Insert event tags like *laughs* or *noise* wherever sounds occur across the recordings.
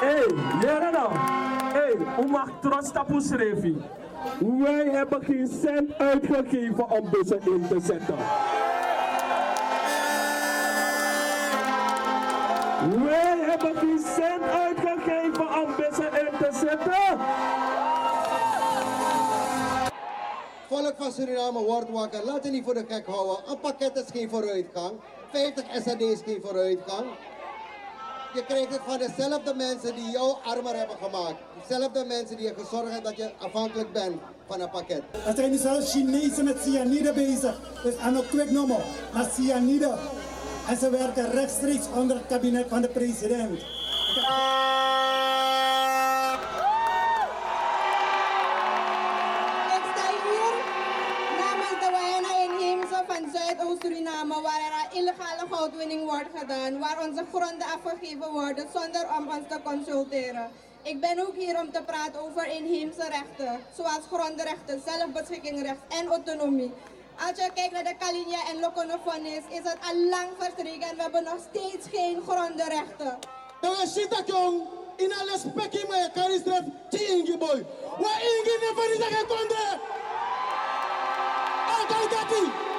Hey, jere nou. Hey, hoe mag trots? Wij hebben geen cent uitgegeven om bussen in te zetten. Wij hebben geen cent uitgegeven om bussen in te zetten. Volk van Suriname wordt wakker. Laat je niet voor de gek houden. Een pakket is geen vooruitgang. 50 SAD is geen vooruitgang. Je krijgt het van dezelfde mensen die jou armer hebben gemaakt. Dezelfde mensen die ervoor hebben dat je afhankelijk bent van een pakket. Er zijn nu zelfs Chinezen met cyanide bezig. Dus aan een quick nummer. Maar cyanide. En ze werken rechtstreeks onder het kabinet van de president. Wordt gedaan, waar onze gronden afgegeven worden zonder om ons te consulteren. Ik ben ook hier om te praten over inheemse rechten, zoals grondrechten, zelfbeschikkingsrecht en autonomie. Als je kijkt naar de Kalinia en Lokonofonis, is het al lang verstreken en we hebben nog steeds geen grondrechten. Dan is jong. In alle spekkie maar je boy. Wa ingi die zeggen konde. Altijd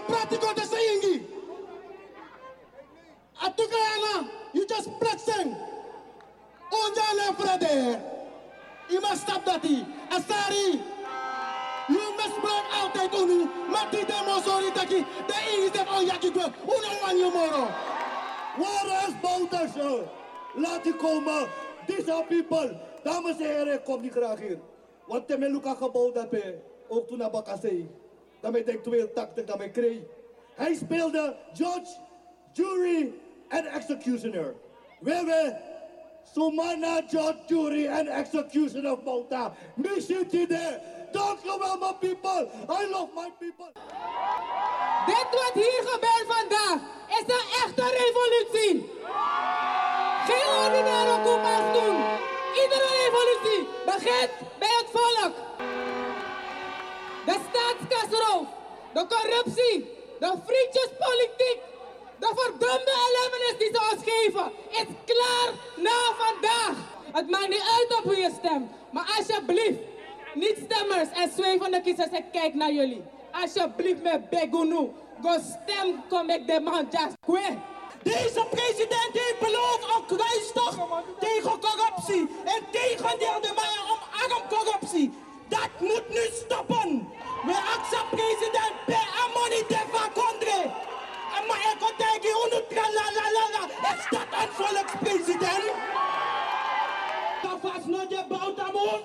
Je kan praten kon de ingi. Atukayana. You just platsing. Onjane frade. Je mag stap dat die. Asari. You misbruik altijd unu, maar die demonstratie de is dat al jaki dwe, uno wan je moro. Waar is Bouterse? Laat die komen. Deze people. Dames en heren, ik kom niet graag hier. Want te mijn luka gebouwd heb, ook toen naar Bakasei. Mij denk takte dat mij kreeg. Hij speelde judge, jury en executioner. Wewe, Sumana judge, jury en executioner of. Mission today. Dank je wel, my people. I love my people. Dit wat hier gebeurt vandaag is een echte revolutie. Geen ordinaire coup als doen. Iedere revolutie begint bij het volk. De corruptie, de vriendjespolitiek, de verdomde ellendenis die ze ons geven, is klaar na vandaag. Het maakt niet uit op wie je stemt, maar alsjeblieft, niet-stemmers en zweevende kiezers, ik kijk naar jullie. Alsjeblieft met Begunu, go stem, kom ik de man just quit. Deze president heeft beloofd een kruistocht tegen corruptie en tegen de manier omarm corruptie. Dat moet nu stoppen. We accepteren president per amoni de vakondre. En maar ik kan tegen hoe la la la la. Is dat een volkspresident? Dat was nog de boutamoes.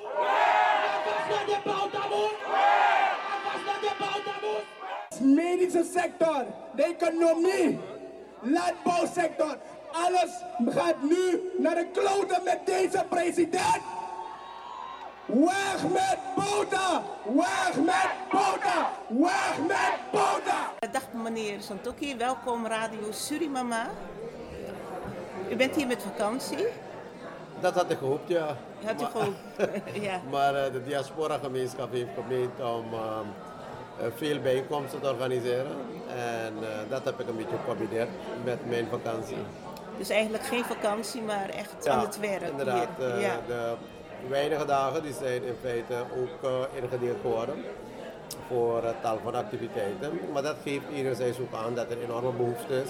Dat was nog de boutamoes. Dat was nog de boutamoes. Medische sector, de economie, landbouwsector. Alles gaat nu naar de kloten met deze president. Weg met Bota! Weg met Bota! Weg met Bota! Dag meneer Santoki, welkom Radio Surimama. U bent hier met vakantie. Dat had ik gehoopt, ja. Had u Maar- gehoopt, *laughs* ja. maar eh, de diaspora-gemeenschap heeft gemeend om eh, eh, veel bijeenkomsten te organiseren. En eh, dat heb ik een beetje gecombineerd met mijn vakantie. Dus eigenlijk geen vakantie, maar echt aan het werk inderdaad. hier. eh, ja. De weinige dagen die zijn in feite ook eh, ingedeeld geworden voor het tal van activiteiten. Maar dat geeft enerzijds ook aan dat er enorme behoefte is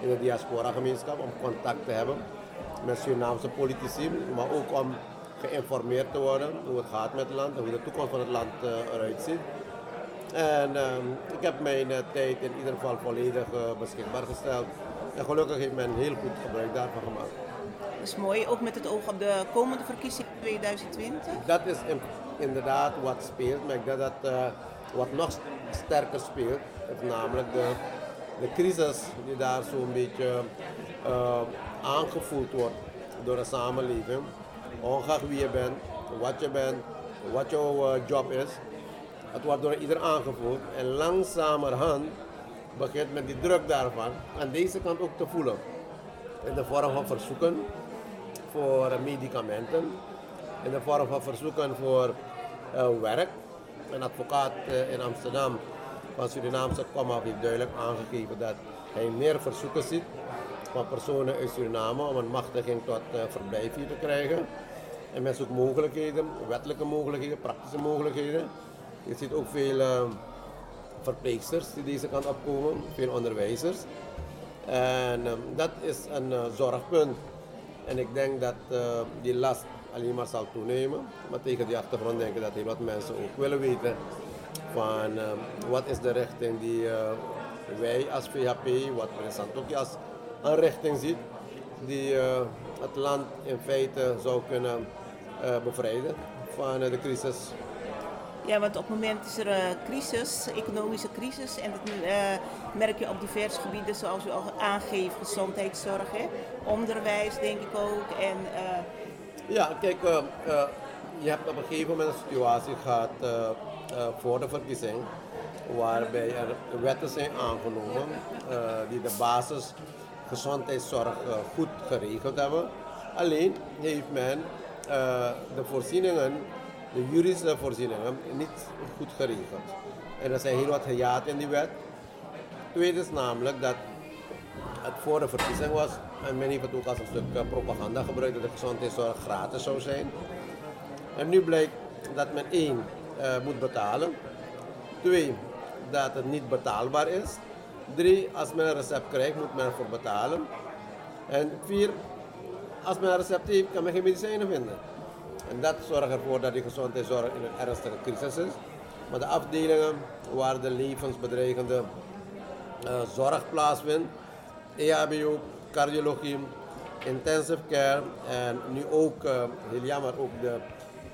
in de diaspora-gemeenschap om contact te hebben met Surinaamse politici, maar ook om geïnformeerd te worden hoe het gaat met het land en hoe de toekomst van het land eh, eruit ziet. En ehm, ik heb mijn tijd in ieder geval volledig beschikbaar gesteld. En gelukkig heeft men heel goed gebruik daarvan gemaakt. Is mooi, ook met het oog op de komende verkiezingen 2020. Dat is in- inderdaad wat speelt, maar ik denk dat eh, wat nog sterker speelt, is namelijk de, de crisis die daar zo'n beetje eh, aangevoeld wordt door de samenleving. Ongeacht wie je bent, wat je bent, wat jouw eh, job is. Het wordt door ieder aangevoeld en langzamerhand begint men die druk daarvan aan deze kant ook te voelen. In de vorm van verzoeken voor medicamenten, in de vorm van verzoeken voor eh, werkt. Een advocaat eh, in Amsterdam van Surinaamse komaf heeft duidelijk aangegeven dat hij meer verzoeken ziet van personen uit Suriname om een machtiging tot eh, verblijf hier te krijgen. En men zoekt mogelijkheden, wettelijke mogelijkheden, praktische mogelijkheden. Je ziet ook veel eh, verpleegsters die deze kant opkomen, veel onderwijzers. En dat is een eh, zorgpunt. En ik denk dat eh, die last alleen maar zal toenemen. Maar tegen die achtergrond denk ik dat heel wat mensen ook willen weten van ehm, wat is de richting die eh, wij als VHP, wat meneer Santoki als een richting ziet, die eh, het land in feite zou kunnen eh, bevrijden van eh, de crisis. Ja, want op het moment is er een crisis, economische crisis. En dat eh, merk je op diverse gebieden, zoals u al aangeeft, gezondheidszorg, hè? onderwijs denk ik ook. En, eh, Ja, kijk, eh, eh, je hebt op een gegeven moment een situatie gehad eh, eh, voor de verkiezing, waarbij er wetten zijn aangenomen eh, die de basis gezondheidszorg eh, goed geregeld hebben. Alleen heeft men eh, de voorzieningen, de juridische voorzieningen, niet goed geregeld. En er zijn heel wat gejaagd in die wet. Tweede is namelijk dat het voor de verkiezing was en men heeft het ook als een stuk eh, propaganda gebruikt dat de gezondheidszorg gratis zou zijn. En nu blijkt dat men één eh, moet betalen, twee dat het niet betaalbaar is, drie als men een recept krijgt moet men ervoor betalen en vier als men een recept heeft kan men geen medicijnen vinden. En dat zorgt ervoor dat die gezondheidszorg in een ernstige crisis is. Maar de afdelingen waar de levensbedreigende eh, zorg plaatsvindt, EHBO, cardiologie, intensive care en nu ook, eh, heel jammer, ook de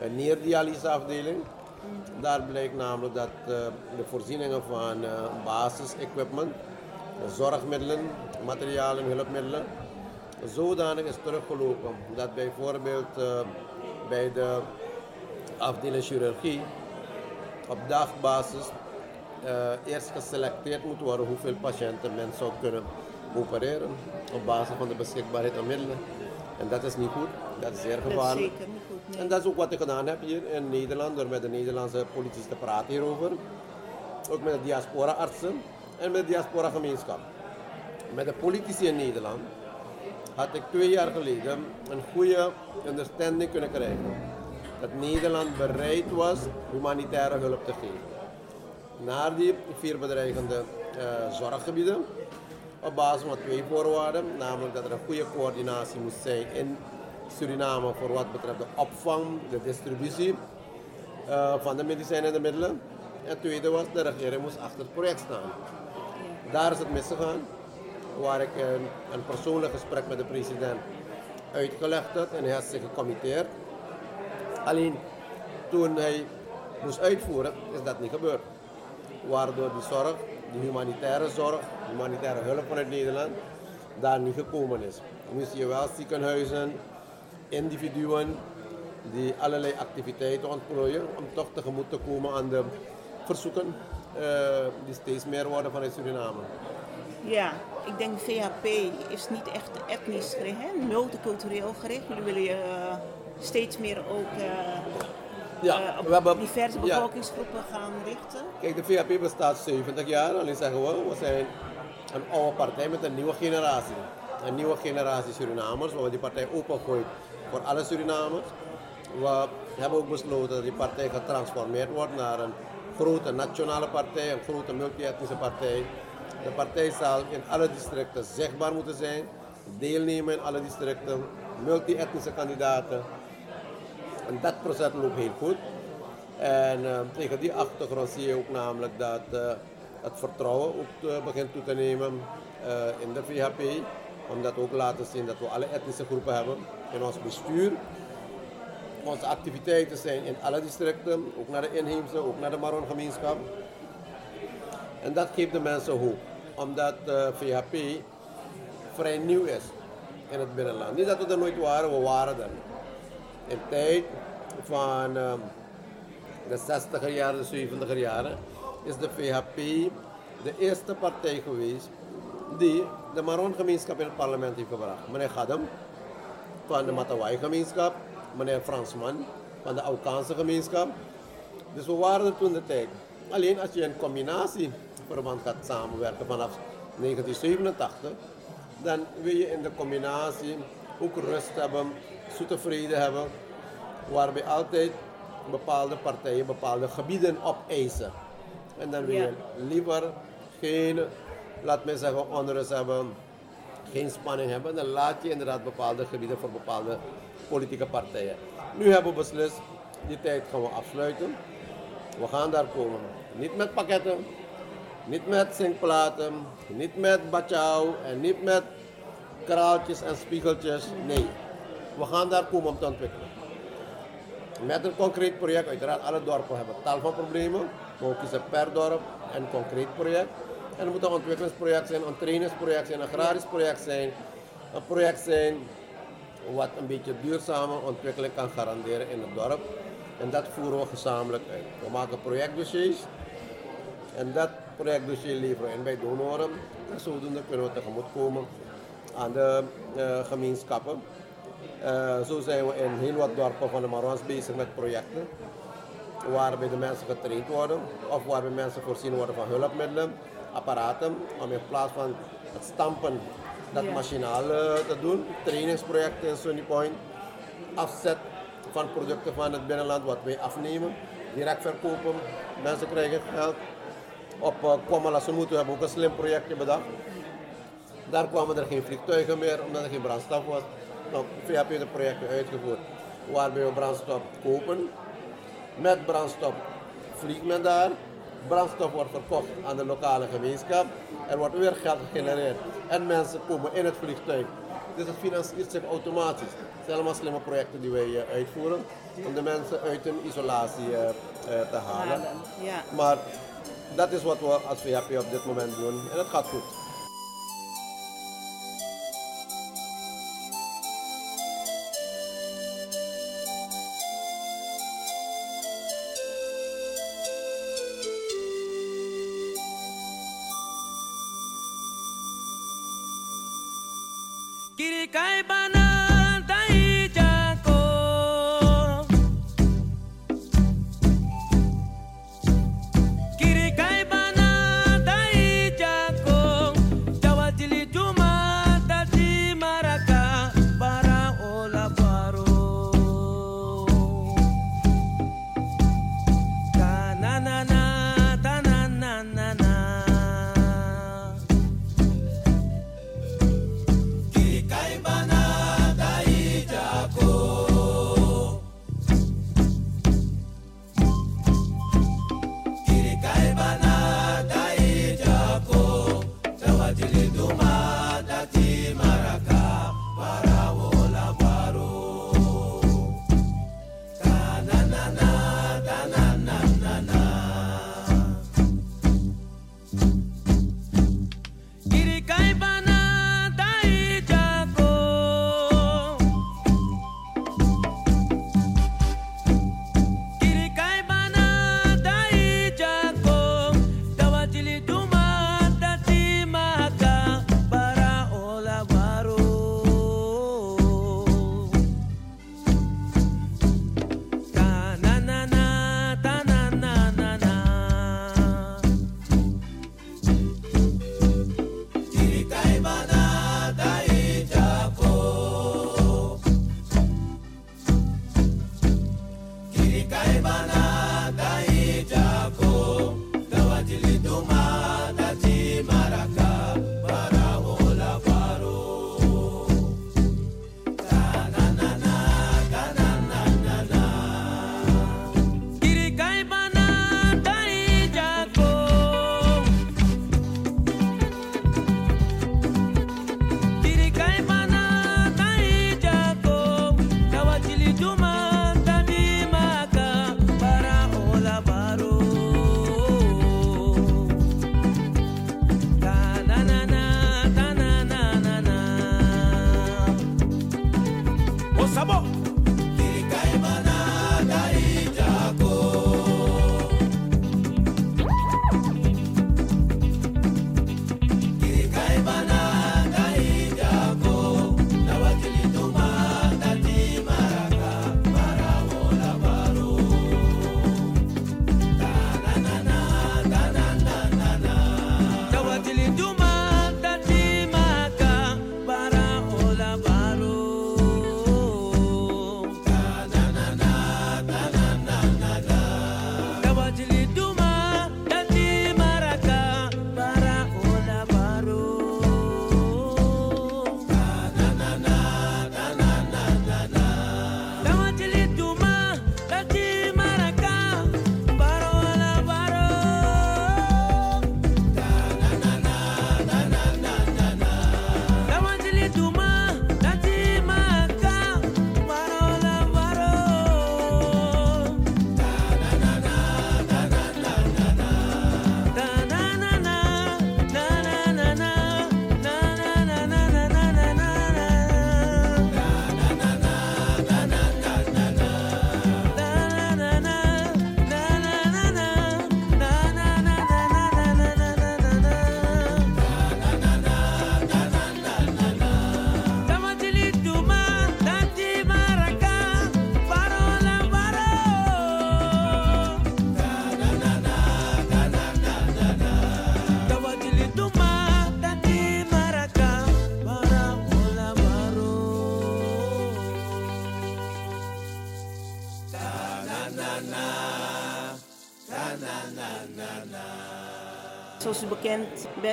uh, nierdialyseafdeling. Daar blijkt namelijk dat de voorzieningen van basisequipment, zorgmiddelen, materialen, hulpmiddelen, zodanig is teruggelopen dat bijvoorbeeld bij de afdeling chirurgie op dagbasis eh, eerst geselecteerd moet worden hoeveel patiënten men zou kunnen opereren op basis van de beschikbaarheid aan middelen. En dat is niet goed, dat is zeer dat is gevaarlijk. zeker niet goed. nee. En dat is ook wat ik gedaan heb hier in Nederland, door met de Nederlandse politici te praten hierover. Ook met de diaspora-artsen en met de diaspora-gemeenschap. Met de politici in Nederland had ik twee jaar geleden een goede understanding kunnen krijgen. Dat Nederland bereid was humanitaire hulp te geven. Naar die vier bedreigende eh, zorggebieden. Op basis van twee voorwaarden, namelijk dat er een goede coördinatie moest zijn in Suriname voor wat betreft de opvang, de distributie eh, van de medicijnen en de middelen. En tweede was, de regering moest achter het project staan. Daar is het misgegaan, waar ik een, een persoonlijk gesprek met de president uitgelegd had en hij had zich gecommitteerd. Alleen toen hij moest uitvoeren, is dat niet gebeurd. Waardoor die zorg, die humanitaire zorg, humanitaire hulp vanuit Nederland, daar niet gekomen is. Nu zie je wel ziekenhuizen, individuen die allerlei activiteiten ontplooien om toch tegemoet te komen aan de verzoeken eh, die steeds meer worden vanuit Suriname. Ja, ik denk VHP is niet echt etnisch gericht, hè? multicultureel gericht. Jullie willen je eh, steeds meer ook eh, Ja, eh, op we hebben- diverse ja. bevolkingsgroepen gaan richten. Kijk, de VHP bestaat 70 jaar. Alleen zeggen we, we zijn een oude partij met een nieuwe generatie. Een nieuwe generatie Surinamers, waar we die partij opengooit voor alle Surinamers. We hebben ook besloten dat die partij getransformeerd wordt naar een grote nationale partij, een grote multi-etnische partij. De partij zal in alle districten zichtbaar moeten zijn, deelnemen in alle districten, multi-etnische kandidaten. En dat proces loopt heel goed. En eh, tegen die achtergrond zie je ook namelijk dat eh, het vertrouwen ook eh, begint toe te nemen in de VHP. Omdat we ook laten zien dat we alle etnische groepen hebben in ons bestuur. Onze activiteiten zijn in alle districten, ook naar de inheemse, ook naar de Maron gemeenschap. En dat geeft de mensen hoop, omdat de VHP vrij nieuw is in het binnenland. Niet dat we er nooit waren, we waren er. In tijd van ehm, de 60er jaren, de 70er jaren, is de VHP de eerste partij geweest die de Maron-gemeenschap in het parlement heeft gebracht. Meneer Gadem van de Matawai-gemeenschap, meneer Fransman van de Aukaanse gemeenschap Dus we waren er toen de tijd. Alleen als je in combinatieverband gaat samenwerken vanaf 1987, dan wil je in de combinatie ook rust hebben, zoete vrede hebben, waarbij altijd bepaalde partijen bepaalde gebieden opeisen. En dan wil je liever geen, laat mij zeggen, onrust hebben, geen spanning hebben, dan laat je inderdaad bepaalde gebieden voor bepaalde politieke partijen. Nu hebben we beslist, die tijd gaan we afsluiten. We gaan daar komen. Niet met pakketten, niet met zinkplaten, niet met bachau en niet met kraaltjes en spiegeltjes. Nee, we gaan daar komen om te ontwikkelen. Met een concreet project, uiteraard alle dorpen hebben tal van problemen. Maar we kiezen per dorp een concreet project. En het moet een ontwikkelingsproject zijn, een trainingsproject zijn, een agrarisch project zijn. Een project zijn wat een beetje duurzame ontwikkeling kan garanderen in het dorp. En dat voeren we gezamenlijk uit. We maken projectdossiers. En dat projectdossier leveren we in bij donoren. En zodoende kunnen we tegemoetkomen aan de uh, gemeenschappen. Uh, zo zijn we in heel wat dorpen van de Marwans bezig met projecten. Waarbij de mensen getraind worden. Of waarbij mensen voorzien worden van hulpmiddelen, apparaten. Om in plaats van het stampen dat machinaal uh, te doen. Trainingsprojecten in Sunny Point. Afzet van producten van het binnenland wat wij afnemen. Direct verkopen. Mensen krijgen geld. Op uh, Kwamalassen moeten we hebben ook een slim projectje bedacht. Daar kwamen er geen vliegtuigen meer omdat er geen brandstof was. Nou, VHP heeft een projecten uitgevoerd waarbij we brandstof kopen. Met brandstof vliegt men daar. Brandstof wordt verkocht aan de lokale gemeenschap. Er wordt weer geld gegenereerd. En mensen komen in het vliegtuig. Dus het financiert zich automatisch. Het zijn allemaal slimme projecten die wij uh, uitvoeren. Om de mensen uit hun isolatie uh, te halen. Maar that is what us we happy of that moment and en het gaat bana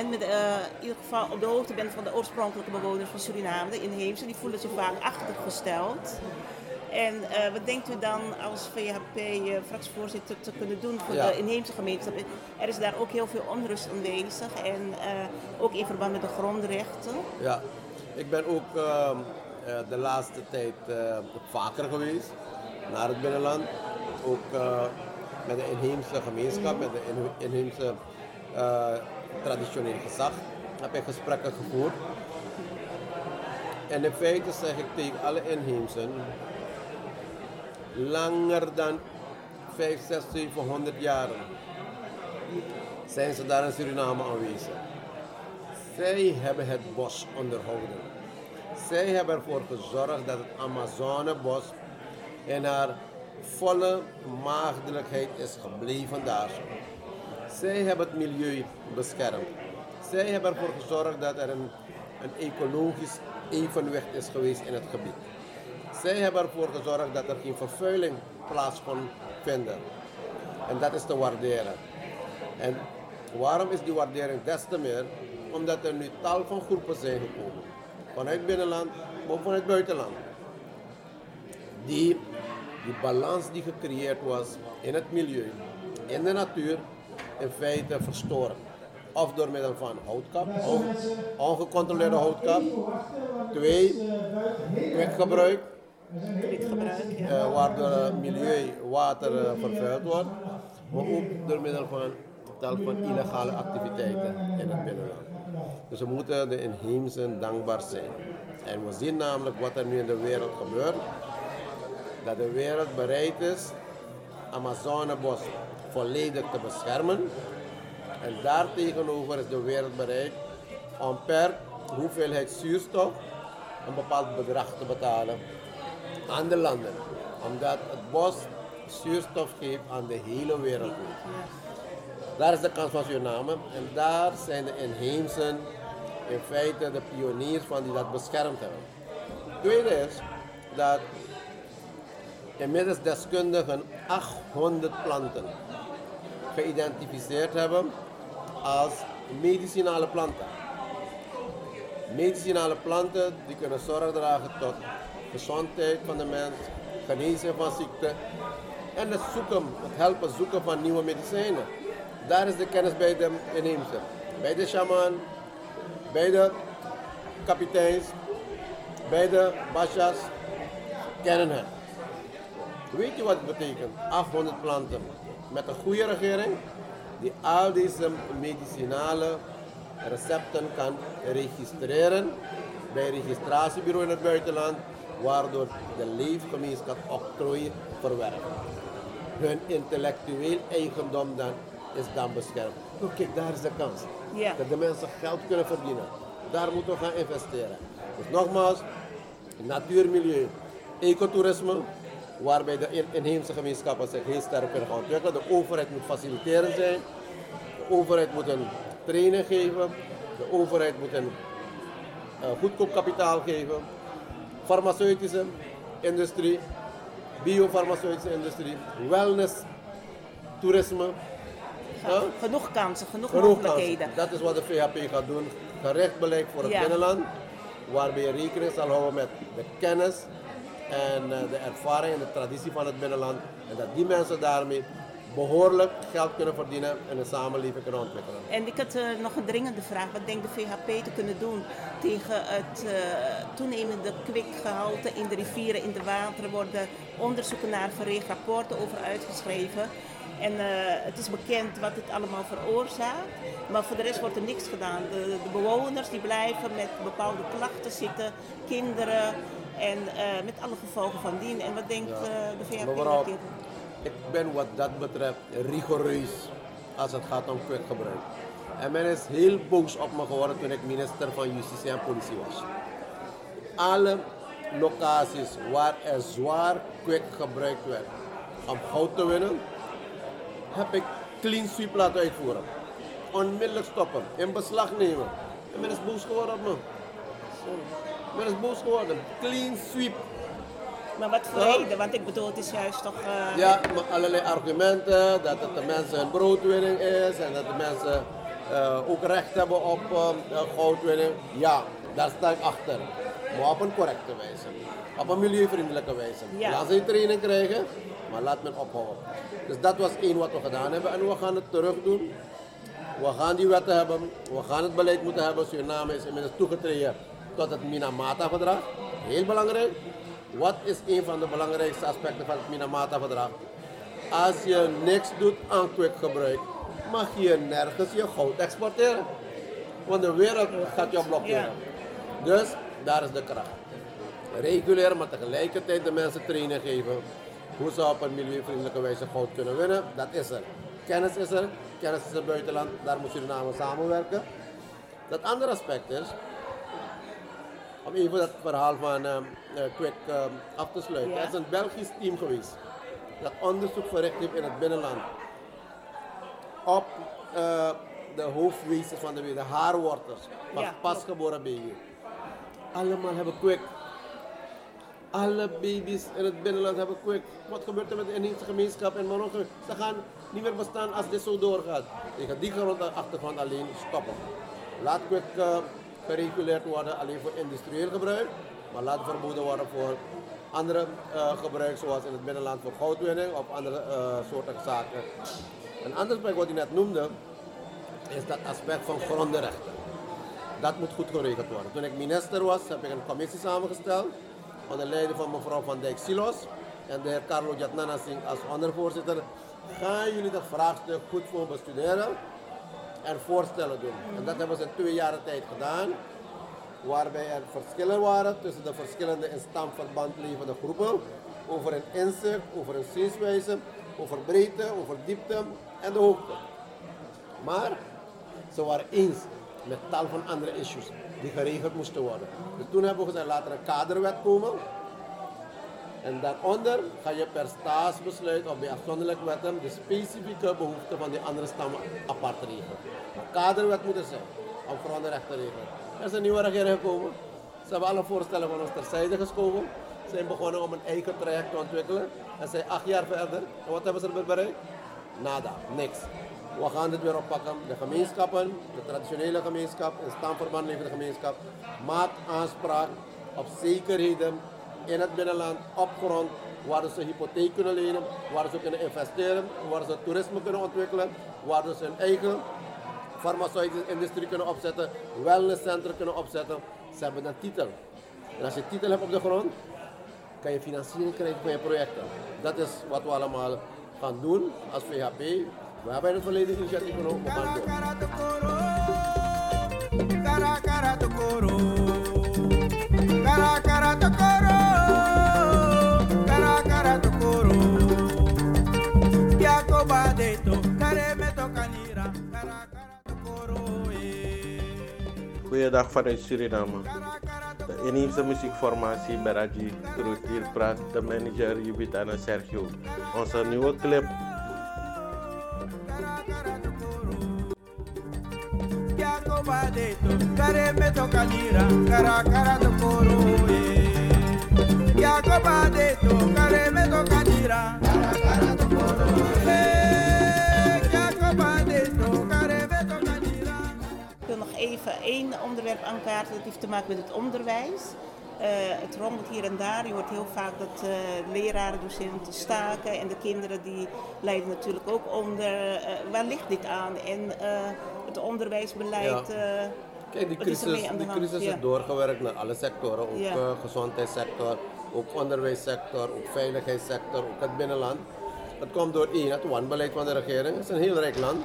bent, met, eh, in ieder geval op de hoogte bent van de oorspronkelijke bewoners van Suriname, de inheemse, die voelen zich vaak achtergesteld. En eh, wat denkt u dan als VHP-fractievoorzitter te kunnen doen voor Ja. de inheemse gemeenschap? Er is daar ook heel veel onrust aanwezig en eh, ook in verband met de grondrechten. Ja, ik ben ook ehm, eh, de laatste tijd eh, vaker geweest naar het binnenland. Ook eh, met de inheemse gemeenschap, met de in- inheemse eh, traditioneel gezag heb ik gesprekken gevoerd. En in feite zeg ik tegen alle inheemsen, langer dan 5, 6, 700 jaren zijn ze daar in Suriname aanwezig. Zij hebben het bos onderhouden. Zij hebben ervoor gezorgd dat het Amazonebos in haar volle maagdelijkheid is gebleven daar. Zij hebben het milieu beschermd. Zij hebben ervoor gezorgd dat er een, een ecologisch evenwicht is geweest in het gebied. Zij hebben ervoor gezorgd dat er geen vervuiling plaats kon vinden. En dat is te waarderen. En waarom is die waardering des te meer? Omdat er nu tal van groepen zijn gekomen. Vanuit binnenland, maar ook vanuit buitenland. Die die balans die gecreëerd was in het milieu, in de natuur, in feite verstoren. Of door middel van houtkap, on- ongecontroleerde houtkap. Twee, kwikgebruik, Kwikgebruik, ja. eh, waardoor het milieu, water eh, vervuild wordt, maar ook door middel van tal van illegale activiteiten in het binnenland. Dus we moeten de inheemsen dankbaar zijn. En we zien namelijk wat er nu in de wereld gebeurt, dat de wereld bereid is Amazonebos volledig te beschermen. En daartegenover is de wereld bereid om per hoeveelheid zuurstof een bepaald bedrag te betalen aan de landen. Omdat het bos zuurstof geeft aan de hele wereld. Daar is de kans van Suriname en daar zijn de inheemsen in feite de pioniers van die dat beschermd hebben. Tweede is dat inmiddels deskundigen 800 planten geïdentificeerd hebben als medicinale planten. Medicinale planten die kunnen zorg dragen tot gezondheid van de mens, genezing van ziekte en het zoeken, het helpen zoeken van nieuwe medicijnen. Daar is de kennis bij de inheemse, bij de shaman, bij de kapiteins, bij de bashas, kennen het. Weet je wat het betekent? 800 planten. Met een goede regering die al deze medicinale recepten kan registreren bij een registratiebureau in het buitenland, waardoor de leefgemeenschap octrooi verwerft. Hun intellectueel eigendom dan is dan beschermd. Oh, kijk, daar is de kans. Dat de mensen geld kunnen verdienen. Daar moeten we gaan investeren. Dus nogmaals, natuur, milieu, ecotourisme, waarbij de in- inheemse gemeenschappen zich heel sterk kunnen gaan ontwikkelen. De overheid moet faciliterend zijn. De overheid moet een training geven. De overheid moet een eh, goedkoop kapitaal geven. Farmaceutische industrie, biofarmaceutische industrie, wellness, toerisme. Ja? Genoeg kansen, genoeg, Genoeg mogelijkheden. kansen. Dat is wat de VHP gaat doen. Gericht beleid voor het Ja. binnenland. Waarbij je rekening zal houden met de kennis en eh, de ervaring en de traditie van het binnenland. En dat die mensen daarmee behoorlijk geld kunnen verdienen en een samenleving kunnen ontwikkelen. En ik had eh, nog een dringende vraag. Wat denkt de VHP te kunnen doen tegen het eh, toenemende kwikgehalte in de rivieren, in de wateren? worden onderzoeken naar verricht, rapporten over uitgeschreven. En het is bekend wat het allemaal veroorzaakt. Maar voor de rest wordt er niks gedaan. De, de bewoners die blijven met bepaalde klachten zitten, kinderen en eh, met alle gevolgen van dien. En wat denkt eh, de VHP daar ik ben wat dat betreft rigoureus als het gaat om kwikgebruik. En men is heel boos op me geworden toen ik minister van Justitie en Politie was. Alle locaties waar er zwaar kwik gebruikt werd om goud te winnen, heb ik clean sweep laten uitvoeren. Onmiddellijk stoppen, in beslag nemen. En men is boos geworden op me. Men is boos geworden. Clean sweep. Maar wat voor reden? Want ik bedoel, het is juist toch... eh, Ja, maar allerlei argumenten dat het de mensen een broodwinning is en dat de mensen eh, ook recht hebben op eh, goudwinning. Ja, daar sta ik achter. Maar op een correcte wijze. Op een milieuvriendelijke wijze. Ja. Laat ze training krijgen, maar laat men ophouden. Dus dat was één wat we gedaan hebben en we gaan het terug doen. We gaan die wetten hebben, we gaan het beleid moeten hebben. Suriname is inmiddels toegetreden tot het Minamata-verdrag. Heel belangrijk. Wat is een van de belangrijkste aspecten van het Minamata-verdrag? Als je niks doet aan kwikgebruik, mag je nergens je goud exporteren. Want de wereld gaat jou blokkeren. Dus daar is de kracht. Reguleren, maar tegelijkertijd de mensen training geven. Hoe ze op een milieuvriendelijke wijze goud kunnen winnen, dat is er. Kennis is er, kennis is er buitenland, daar moet Suriname samenwerken. Dat andere aspect is, om even dat verhaal van uh, Quick uh, af te sluiten. Ja. Er is een Belgisch team geweest dat onderzoek verricht heeft in het binnenland op uh, de hoofdwezen van de wereld, de haarwortels van Ja, pasgeboren baby. Allemaal hebben Quick. Alle baby's in het binnenland hebben Quick. Wat gebeurt er met de inheemse gemeenschap in Marokko? Ze gaan niet meer bestaan als dit zo doorgaat. Tegen die grond, achtergrond alleen stoppen. Laat Quick uh, gereguleerd worden alleen voor industrieel gebruik, maar laat verboden worden voor andere uh, gebruik, zoals in het binnenland voor goudwinning of andere uh, soorten zaken. Een ander aspect wat u net noemde, is dat aspect van grondenrechten. Dat moet goed geregeld worden. Toen ik minister was, heb ik een commissie samengesteld onder leiding van mevrouw Van Dijk Silos en de heer Carlo Jatnana Singh als ondervoorzitter. Gaan jullie dat vraagstuk goed voor bestuderen en voorstellen doen. En dat hebben ze in twee jaar tijd gedaan, waarbij er verschillen waren tussen de verschillende in stamverband levende groepen, over een inzicht, over een zienswijze, over breedte, over diepte en de hoogte. Maar ze waren eens met tal van andere issues die geregeld moesten worden. Dus toen hebben we gezegd, laat er een kaderwet komen. En daaronder ga je per staatsbesluit of bij afzonderlijke wetten de specifieke behoeften van die andere stammen apart regelen. Een kaderwet moet er zijn om grondenrecht te regelen. Er is een nieuwe regering gekomen. Ze hebben alle voorstellen van ons terzijde geschoven. Ze zijn begonnen om een eigen traject te ontwikkelen. En zijn acht jaar verder. En wat hebben ze erbij bereikt? Nada, niks. We gaan dit weer oppakken. De gemeenschappen, de traditionele gemeenschap, in stamverband levende gemeenschap, maakt aanspraak op zekerheden in het binnenland, op grond, waar ze hypotheek kunnen lenen, waar ze kunnen investeren, waar ze toerisme kunnen ontwikkelen, waar ze hun eigen farmaceutische industrie kunnen opzetten, wellnesscentra kunnen opzetten. Ze hebben een titel. En als je titel hebt op de grond, kan je financiering krijgen van je projecten. Dat is wat we allemaal gaan doen als VHP. We hebben in het verleden initiatief genomen. We gaan door. Goeiedag vanuit Suriname. De inheemse muziekformatie Beraji Groet hier praat de manager Jubitana Sergio. Onze nieuwe clip Yakoba de to. Cara cara to coro. Yakoba de to kare me to kanira. Cara cara to coro. Yakoba even één onderwerp aankaarten, dat heeft te maken met het onderwijs. Eh, het rommelt hier en daar. Je hoort heel vaak dat eh, leraren, docenten staken en de kinderen die lijden natuurlijk ook onder. Eh, waar ligt dit aan? En het onderwijsbeleid. Ja. Kijk, die is crisis, de die crisis Ja. is doorgewerkt naar alle sectoren. Ook Ja. gezondheidssector, ook onderwijssector, ook veiligheidssector, ook het binnenland. Dat komt door één, het wanbeleid van de regering. Het is een heel rijk land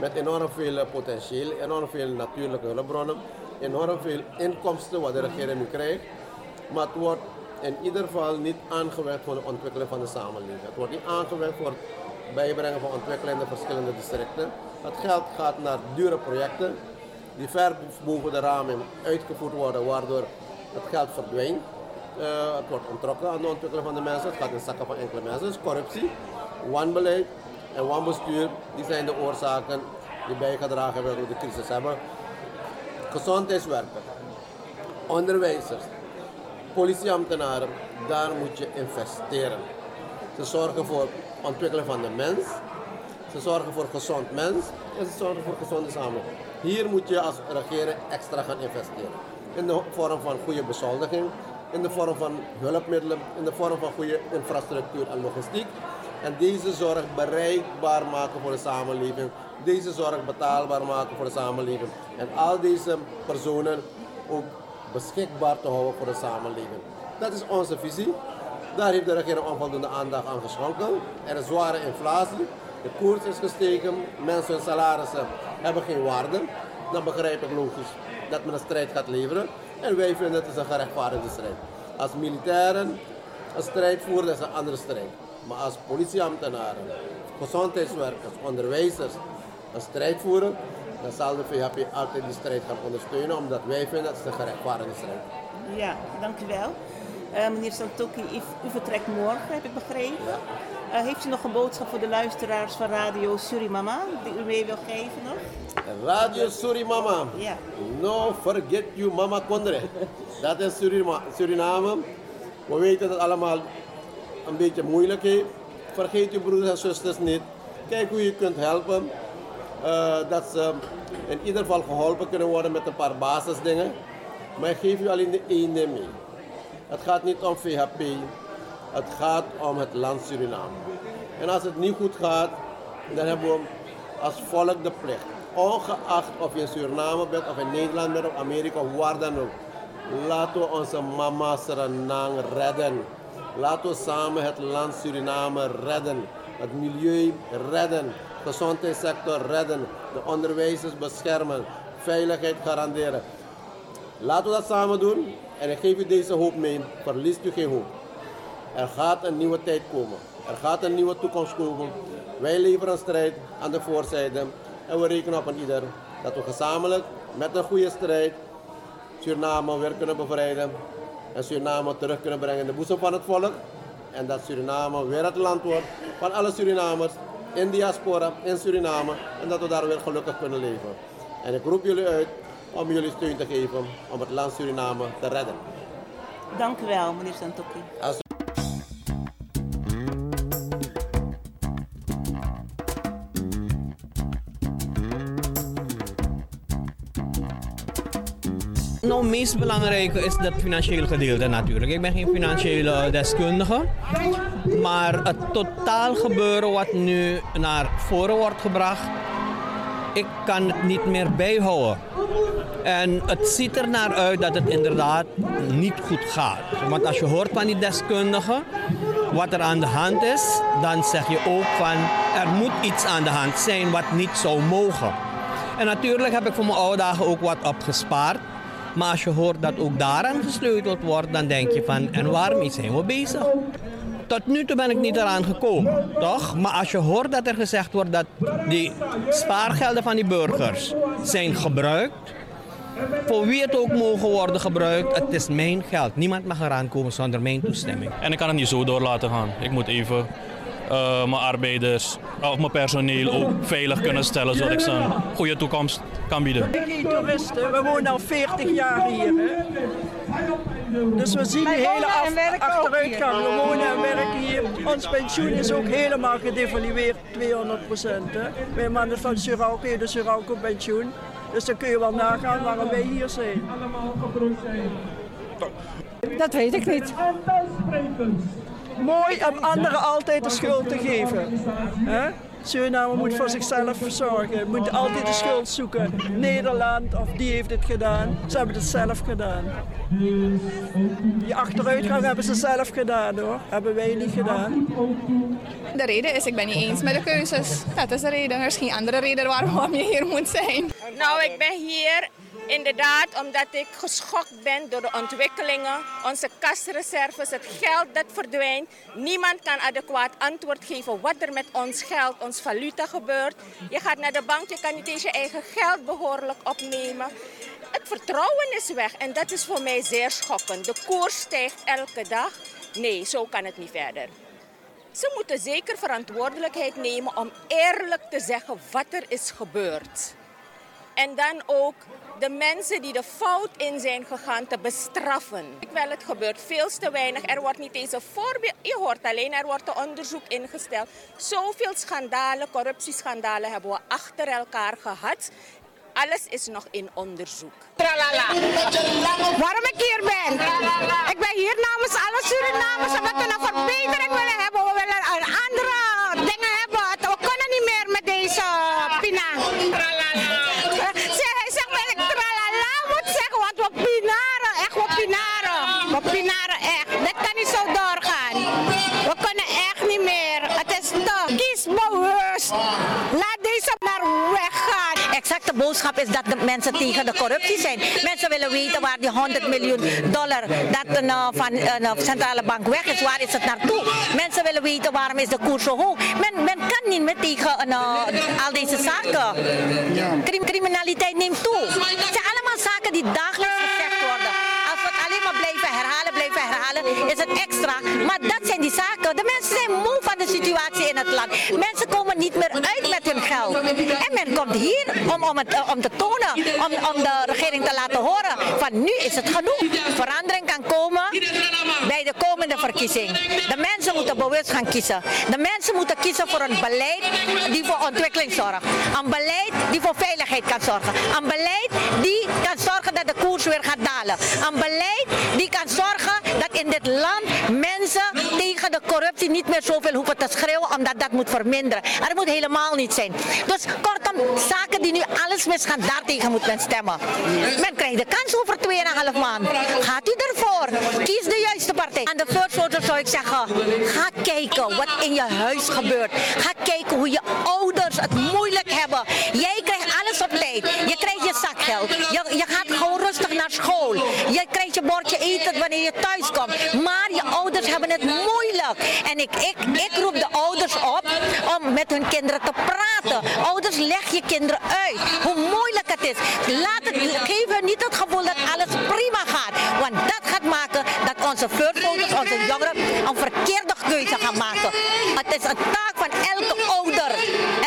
met enorm veel potentieel, enorm veel natuurlijke hulpbronnen, enorm veel inkomsten wat de regering nu krijgt. Maar het wordt in ieder geval niet aangewerkt voor de ontwikkeling van de samenleving. Het wordt niet aangewerkt voor het bijbrengen van ontwikkeling in de verschillende districten. Het geld gaat naar dure projecten die ver boven de ramen uitgevoerd worden, waardoor het geld verdwijnt. Eh, het wordt ontrokken aan de ontwikkeling van de mensen. Het gaat in zakken van enkele mensen. Dus corruptie, wanbeleid en wanbestuur, die zijn de oorzaken die bijgedragen hebben door de crisis. Hebben gezondheidswerkers, onderwijzers, politieambtenaren, daar moet je investeren. Ze zorgen voor ontwikkeling van de mens. Ze zorgen voor gezond mens en ze zorgen voor gezonde samenleving. Hier moet je als regering extra gaan investeren. In de vorm van goede bezoldiging, in de vorm van hulpmiddelen, in de vorm van goede infrastructuur en logistiek. En deze zorg bereikbaar maken voor de samenleving. Deze zorg betaalbaar maken voor de samenleving. En al deze personen ook beschikbaar te houden voor de samenleving. Dat is onze visie. Daar heeft de regering onvoldoende aandacht aan geschonken. Er is zware inflatie. De koers is gestegen. Mensen hun salarissen hebben geen waarde. Dan begrijp ik logisch dat men een strijd gaat leveren. En wij vinden het is een gerechtvaardigde strijd. Als militairen een strijd voeren, is een andere strijd. Maar als politieambtenaren, gezondheidswerkers, onderwijzers een strijd voeren, dan zal de VHP altijd die strijd gaan ondersteunen, omdat wij vinden dat het een gerechtvaardigde strijd Ja, dank u wel. Uh, meneer Santoki, u, u, vertrekt morgen, heb ik begrepen. Uh, heeft u nog een boodschap voor de luisteraars van Radio Surimama die u mee wil geven nog? Radio Surimama. Ja. No forget you mama Kondre. Dat is Suriname. We weten dat het allemaal een beetje moeilijk heeft. Vergeet uw broeders en zusters niet. Kijk hoe je kunt helpen. Uh, dat ze in ieder geval geholpen kunnen worden met een paar basisdingen. Maar geef u alleen de ene mee. Het gaat niet om VHP. Het gaat om het land Suriname. En als het niet goed gaat, dan hebben we als volk de plicht. Ongeacht of je in Suriname bent, of in Nederland of Amerika, of waar dan ook. Laten we onze mama Suriname redden. Laten we samen het land Suriname redden. Het milieu redden. De gezondheidssector redden. De onderwijzers beschermen. Veiligheid garanderen. Laten we dat samen doen. En ik geef u deze hoop mee. Verliest u geen hoop. Er gaat een nieuwe tijd komen. Er gaat een nieuwe toekomst komen. Wij leveren een strijd aan de voorzijde. En we rekenen op een ieder dat we gezamenlijk met een goede strijd Suriname weer kunnen bevrijden. En Suriname terug kunnen brengen in de boezem van het volk. En dat Suriname weer het land wordt van alle Surinamers in diaspora, in Suriname. En dat we daar weer gelukkig kunnen leven. En ik roep jullie uit om jullie steun te geven om het land Suriname te redden. Dank u wel, meneer Santokki. Meest belangrijke is het financiële gedeelte natuurlijk. Ik ben geen financiële deskundige. Maar het totaal gebeuren wat nu naar voren wordt gebracht, ik kan het niet meer bijhouden. En het ziet er naar uit dat het inderdaad niet goed gaat. Want als je hoort van die deskundigen wat er aan de hand is, dan zeg je ook van er moet iets aan de hand zijn wat niet zou mogen. En natuurlijk heb ik voor mijn oude dagen ook wat opgespaard. Maar als je hoort dat ook daaraan gesleuteld wordt, dan denk je van en waarom zijn we bezig? Tot nu toe ben ik niet eraan gekomen, toch? Maar als je hoort dat er gezegd wordt dat die spaargelden van die burgers zijn gebruikt, voor wie het ook mogen worden gebruikt, het is mijn geld. Niemand mag eraan komen zonder mijn toestemming. En ik kan het niet zo door laten gaan. Ik moet even uh, mijn arbeiders of mijn personeel ook veilig kunnen stellen, zodat ik ze een goede toekomst kan bieden. Ik toeristen, we wonen al 40 jaar hier. Hè? Dus we zien de hele af, achteruitgang. We wonen en werken hier. Ons pensioen is ook helemaal gedevalueerd, 200 procent. Mijn man is van Surauco, de Surauco pensioen. Dus dan kun je wel nagaan waarom wij hier zijn. Dat weet ik niet mooi om anderen altijd de schuld te geven. He? Suriname moet voor zichzelf zorgen, moet altijd de schuld zoeken. Nederland of die heeft het gedaan, ze hebben het zelf gedaan. Die achteruitgang hebben ze zelf gedaan hoor, hebben wij niet gedaan. De reden is, ik ben niet eens met de keuzes. Dat is de reden, er is geen andere reden waarom je hier moet zijn. Nou, ik ben hier Inderdaad, omdat ik geschokt ben door de ontwikkelingen, onze kasreserves, het geld dat verdwijnt. Niemand kan adequaat antwoord geven wat er met ons geld, ons valuta gebeurt. Je gaat naar de bank, je kan niet eens je eigen geld behoorlijk opnemen. Het vertrouwen is weg en dat is voor mij zeer schokkend. De koers stijgt elke dag. Nee, zo kan het niet verder. Ze moeten zeker verantwoordelijkheid nemen om eerlijk te zeggen wat er is gebeurd. En dan ook de mensen die de fout in zijn gegaan te bestraffen. Wel, het gebeurt veel te weinig. Er wordt niet eens een voorbeeld. Je hoort alleen, er wordt een onderzoek ingesteld. Zoveel schandalen, corruptieschandalen hebben we achter elkaar gehad. Alles is nog in onderzoek. Tralala. Waarom ik hier ben? Ik ben hier namens alle Surinamers omdat we een verbetering willen hebben. We willen een andere dingen hebben. Laat deze naar weg gaan. exacte boodschap is dat de mensen tegen de corruptie zijn. Mensen willen weten waar die 100 miljoen dollar dat uh, van de uh, centrale bank weg is. Waar is het naartoe? Mensen willen weten waarom is de koers zo hoog. Men, men kan niet meer tegen uh, al deze zaken. Crim criminaliteit neemt toe. Het zijn allemaal zaken die dagelijks gezegd blijven herhalen, is het extra. Maar dat zijn die zaken. De mensen zijn moe van de situatie in het land. Mensen komen niet meer uit met hun geld. En men komt hier om, om, het, om te tonen, om, om de regering te laten horen van nu is het genoeg. Verandering kan komen bij de komende verkiezing. De mensen moeten bewust gaan kiezen. De mensen moeten kiezen voor een beleid die voor ontwikkeling zorgt. Een beleid die voor veiligheid kan zorgen. Een beleid die kan zorgen dat de koers weer gaat dalen. Een beleid die kan zorgen dat in dit land mensen tegen de corruptie niet meer zoveel hoeven te schreeuwen omdat dat moet verminderen. En dat moet helemaal niet zijn. Dus kortom, zaken die nu alles misgaan, daartegen moet men stemmen. Men krijgt de kans over 2,5 maand. Gaat u ervoor? Kies de juiste partij. Aan de voter zou ik zeggen, ga kijken wat in je huis gebeurt. Ga kijken hoe je ouders het moeilijk hebben. Jij krijgt alles op tijd. Je krijgt je zakgeld. Je, je gaat gewoon rustig naar school. Je krijgt je bordje eten wanneer je thuis komt. Maar je ouders hebben het moeilijk. En ik, ik, ik roep de ouders op om met hun kinderen te praten. Ouders, leg je kinderen uit hoe moeilijk het is. Laat het, geef hun niet het gevoel dat alles prima gaat. Want dat gaat maken dat onze voorvoters, onze jongeren, een verkeerde keuze gaan maken. Het is een taak van elke ouder,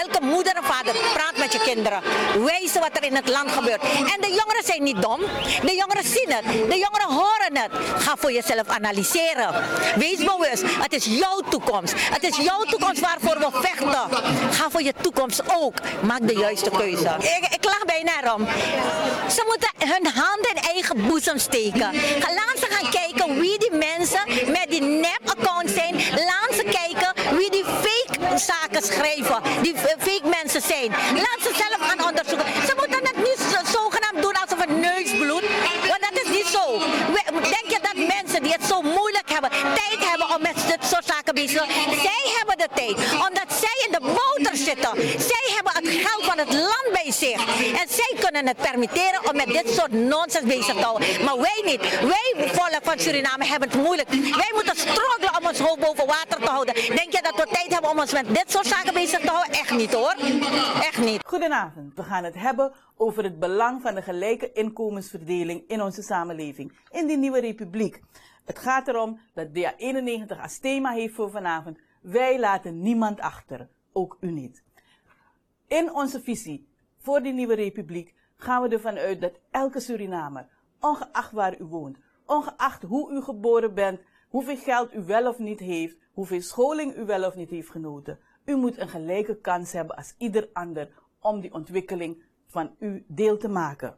elke moeder en vader. Praat je kinderen. Wijzen wat er in het land gebeurt. En de jongeren zijn niet dom. De jongeren zien het. De jongeren horen het. Ga voor jezelf analyseren. Wees bewust. Het is jouw toekomst. Het is jouw toekomst waarvoor we vechten. Ga voor je toekomst ook. Maak de juiste keuze. Ik, ik lach bijna erom. Ze moeten hun handen in eigen boezem steken. Laat ze gaan kijken wie die mensen met die nep-accounts zijn. Laat ze kijken wie die zaken schrijven. Die fake mensen zijn. Laat ze zelf gaan onderzoeken. Ze moeten het niet zogenaamd doen alsof het neus bloedt. Want dat is niet zo. Denk je dat mensen die het zo moeilijk hebben, tijd hebben om met dit soort zaken bezig te zijn? Zij hebben de tijd. Omdat zij in de boter zitten. Zij hebben het geld van het land bij zich. En zij kunnen het permitteren om met dit soort nonsens bezig te houden. Maar wij niet. Wij, volk van Suriname, hebben het moeilijk. Wij moeten struggelen om ons hoofd boven water te houden. Denk je dat we tijd hebben om ons met dit soort zaken bezig te houden? Echt niet hoor. Echt niet. Goedenavond. We gaan het hebben over het belang van de gelijke inkomensverdeling in onze samenleving. In die nieuwe republiek. Het gaat erom dat DA91 als thema heeft voor vanavond. Wij laten niemand achter. Ook u niet. In onze visie voor die nieuwe republiek gaan we ervan uit dat elke Surinamer, ongeacht waar u woont, ongeacht hoe u geboren bent, hoeveel geld u wel of niet heeft, hoeveel scholing u wel of niet heeft genoten, u moet een gelijke kans hebben als ieder ander om die ontwikkeling van u deel te maken.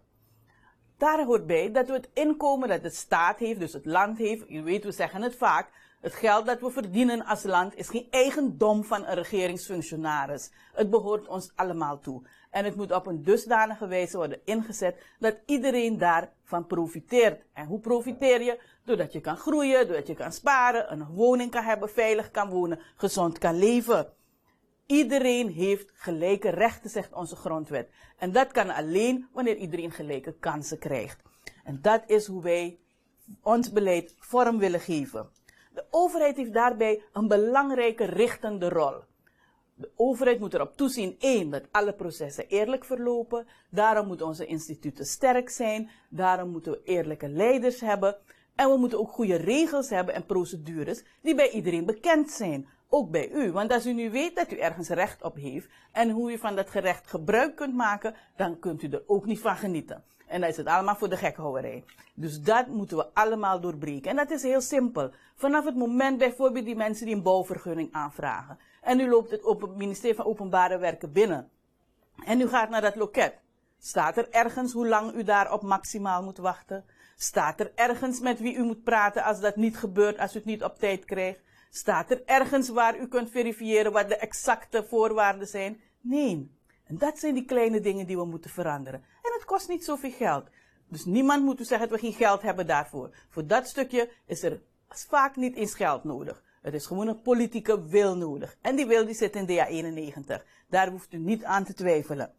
Daar hoort bij dat we het inkomen dat de staat heeft, dus het land heeft, u weet, we zeggen het vaak, het geld dat we verdienen als land is geen eigendom van een regeringsfunctionaris. Het behoort ons allemaal toe. En het moet op een dusdanige wijze worden ingezet dat iedereen daarvan profiteert. En hoe profiteer je? Doordat je kan groeien, doordat je kan sparen, een woning kan hebben, veilig kan wonen, gezond kan leven. Iedereen heeft gelijke rechten, zegt onze grondwet. En dat kan alleen wanneer iedereen gelijke kansen krijgt. En dat is hoe wij ons beleid vorm willen geven. De overheid heeft daarbij een belangrijke richtende rol. De overheid moet erop toezien, één, dat alle processen eerlijk verlopen. Daarom moeten onze instituten sterk zijn. Daarom moeten we eerlijke leiders hebben. En we moeten ook goede regels hebben en procedures die bij iedereen bekend zijn. Ook bij u. Want als u nu weet dat u ergens recht op heeft en hoe u van dat gerecht gebruik kunt maken, dan kunt u er ook niet van genieten. En dan is het allemaal voor de gekhouwerij. Dus dat moeten we allemaal doorbreken. En dat is heel simpel. Vanaf het moment bijvoorbeeld die mensen die een bouwvergunning aanvragen. En u loopt het op het ministerie van Openbare Werken binnen. En u gaat naar dat loket. Staat er ergens hoe lang u daarop maximaal moet wachten? Staat er ergens met wie u moet praten als dat niet gebeurt, als u het niet op tijd krijgt? Staat er ergens waar u kunt verifiëren wat de exacte voorwaarden zijn? Nee. En dat zijn die kleine dingen die we moeten veranderen. En het kost niet zoveel geld. Dus niemand moet u zeggen dat we geen geld hebben daarvoor. Voor dat stukje is er vaak niet eens geld nodig. Het is gewoon een politieke wil nodig. En die wil die zit in DA 91. Daar hoeft u niet aan te twijfelen.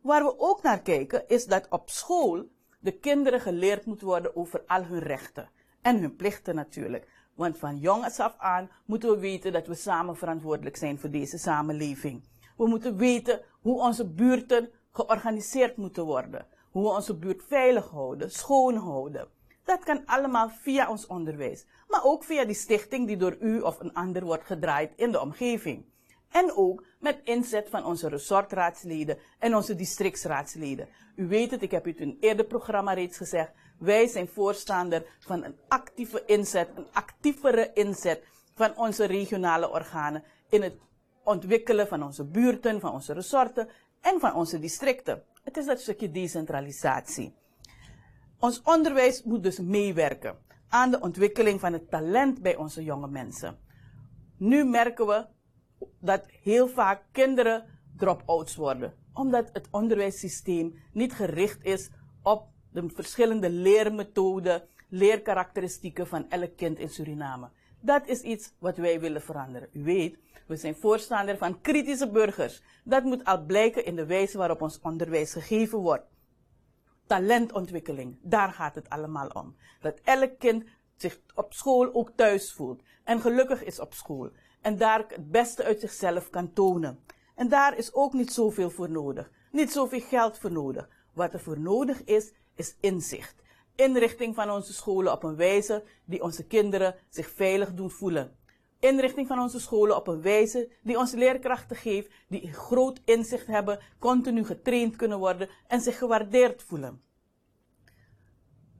Waar we ook naar kijken is dat op school de kinderen geleerd moet worden over al hun rechten. En hun plichten natuurlijk. Want van jongs af aan moeten we weten dat we samen verantwoordelijk zijn voor deze samenleving. We moeten weten hoe onze buurten georganiseerd moeten worden. Hoe we onze buurt veilig houden, schoon houden. Dat kan allemaal via ons onderwijs. Maar ook via die stichting die door u of een ander wordt gedraaid in de omgeving. En ook met inzet van onze resortraadsleden en onze districtsraadsleden. U weet het, ik heb het in een eerder programma reeds gezegd. Wij zijn voorstander van een actieve inzet, een actievere inzet van onze regionale organen in het ontwikkelen van onze buurten, van onze resorten en van onze districten. Het is dat stukje decentralisatie. Ons onderwijs moet dus meewerken aan de ontwikkeling van het talent bij onze jonge mensen. Nu merken we dat heel vaak kinderen drop-outs worden, omdat het onderwijssysteem niet gericht is op de verschillende leermethoden, leerkarakteristieken van elk kind in Suriname. Dat is iets wat wij willen veranderen. U weet, we zijn voorstander van kritische burgers. Dat moet al blijken in de wijze waarop ons onderwijs gegeven wordt. Talentontwikkeling, daar gaat het allemaal om. Dat elk kind zich op school ook thuis voelt en gelukkig is op school en daar het beste uit zichzelf kan tonen. En daar is ook niet zoveel voor nodig, niet zoveel geld voor nodig. Wat er voor nodig is, is inzicht. Inrichting van onze scholen op een wijze die onze kinderen zich veilig doen voelen. Inrichting van onze scholen op een wijze die onze leerkrachten geeft, die groot inzicht hebben, continu getraind kunnen worden en zich gewaardeerd voelen.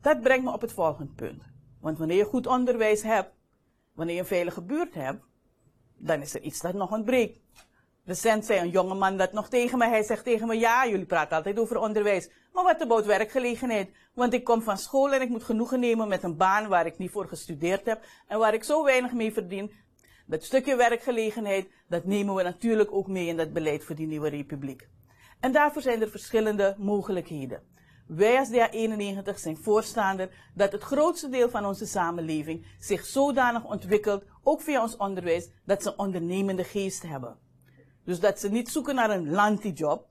Dat brengt me op het volgende punt. Want wanneer je goed onderwijs hebt, wanneer je een veilige buurt hebt, dan is er iets dat nog ontbreekt. Recent zei een jongeman dat nog tegen me. Hij zegt tegen me, ja, jullie praten altijd over onderwijs. Maar wat about werkgelegenheid? Want ik kom van school en ik moet genoegen nemen met een baan waar ik niet voor gestudeerd heb. En waar ik zo weinig mee verdien. Dat stukje werkgelegenheid, dat nemen we natuurlijk ook mee in dat beleid voor die nieuwe republiek. En daarvoor zijn er verschillende mogelijkheden. Wij als DA91 zijn voorstander dat het grootste deel van onze samenleving zich zodanig ontwikkelt, ook via ons onderwijs, dat ze ondernemende geest hebben. Dus dat ze niet zoeken naar een lanti-job,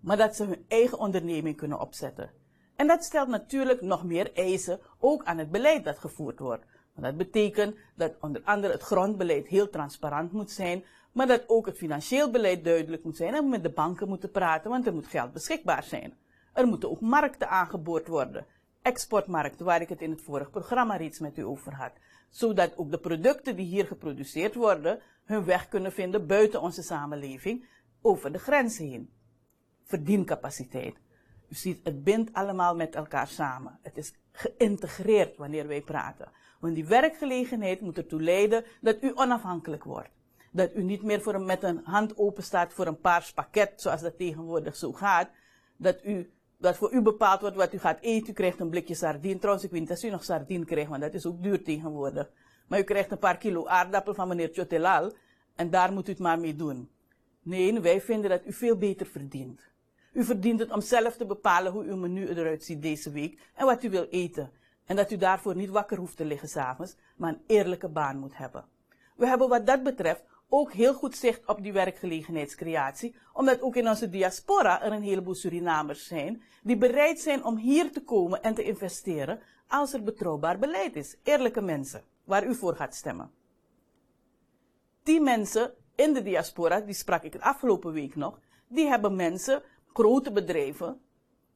maar dat ze hun eigen onderneming kunnen opzetten. En dat stelt natuurlijk nog meer eisen ook aan het beleid dat gevoerd wordt. Want dat betekent dat onder andere het grondbeleid heel transparant moet zijn, maar dat ook het financieel beleid duidelijk moet zijn en we met de banken moeten praten, want er moet geld beschikbaar zijn. Er moeten ook markten aangeboord worden. Exportmarkten, waar ik het in het vorige programma reeds met u over had. Zodat ook de producten die hier geproduceerd worden, hun weg kunnen vinden buiten onze samenleving, over de grens heen. Verdiencapaciteit. U ziet, het bindt allemaal met elkaar samen. Het is geïntegreerd wanneer wij praten. Want die werkgelegenheid moet ertoe leiden dat u onafhankelijk wordt. Dat u niet meer voor een, met een hand open staat voor een paars pakket, zoals dat tegenwoordig zo gaat. Dat u dat voor u bepaald wordt wat u gaat eten. U krijgt een blikje sardine. Trouwens, ik weet niet of u nog sardine krijgt, want dat is ook duur tegenwoordig. Maar u krijgt een paar kilo aardappel van meneer Chotelal en daar moet u het maar mee doen. Nee, wij vinden dat u veel beter verdient. U verdient het om zelf te bepalen hoe uw menu eruit ziet deze week en wat u wil eten. En dat u daarvoor niet wakker hoeft te liggen s'avonds, maar een eerlijke baan moet hebben. We hebben wat dat betreft ook heel goed zicht op die werkgelegenheidscreatie, omdat ook in onze diaspora er een heleboel Surinamers zijn die bereid zijn om hier te komen en te investeren als er betrouwbaar beleid is. Eerlijke mensen, waar u voor gaat stemmen. Die mensen in de diaspora, die sprak ik de afgelopen week nog, die hebben mensen, grote bedrijven,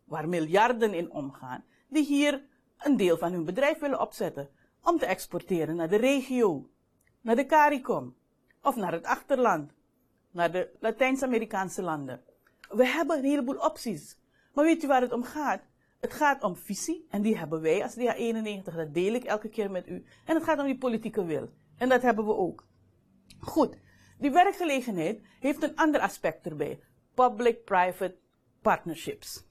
waar miljarden in omgaan, die hier een deel van hun bedrijf willen opzetten om te exporteren naar de regio, naar de CARICOM of naar het achterland, naar de Latijns-Amerikaanse landen. We hebben een heleboel opties. Maar weet u waar het om gaat? Het gaat om visie en die hebben wij als DA91, dat deel ik elke keer met u. En het gaat om die politieke wil. En dat hebben we ook. Goed, die werkgelegenheid heeft een ander aspect erbij. Public-private partnerships.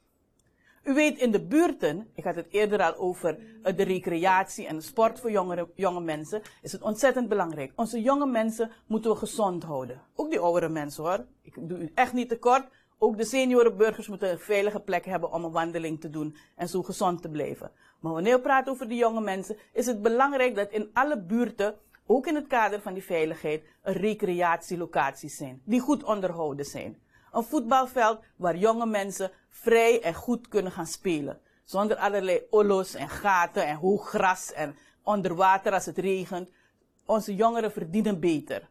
U weet, in de buurten, ik had het eerder al over eh, de recreatie en de sport voor jongere, jonge mensen, is het ontzettend belangrijk. Onze jonge mensen moeten we gezond houden. Ook die oudere mensen hoor. Ik doe u echt niet tekort. Ook de seniorenburgers moeten een veilige plek hebben om een wandeling te doen en zo gezond te blijven. Maar wanneer we praten over de jonge mensen, is het belangrijk dat in alle buurten, ook in het kader van die veiligheid, recreatielocaties zijn, die goed onderhouden zijn. Een voetbalveld waar jonge mensen vrij en goed kunnen gaan spelen. Zonder allerlei ollo's en gaten en hoog gras en onder water als het regent. Onze jongeren verdienen beter.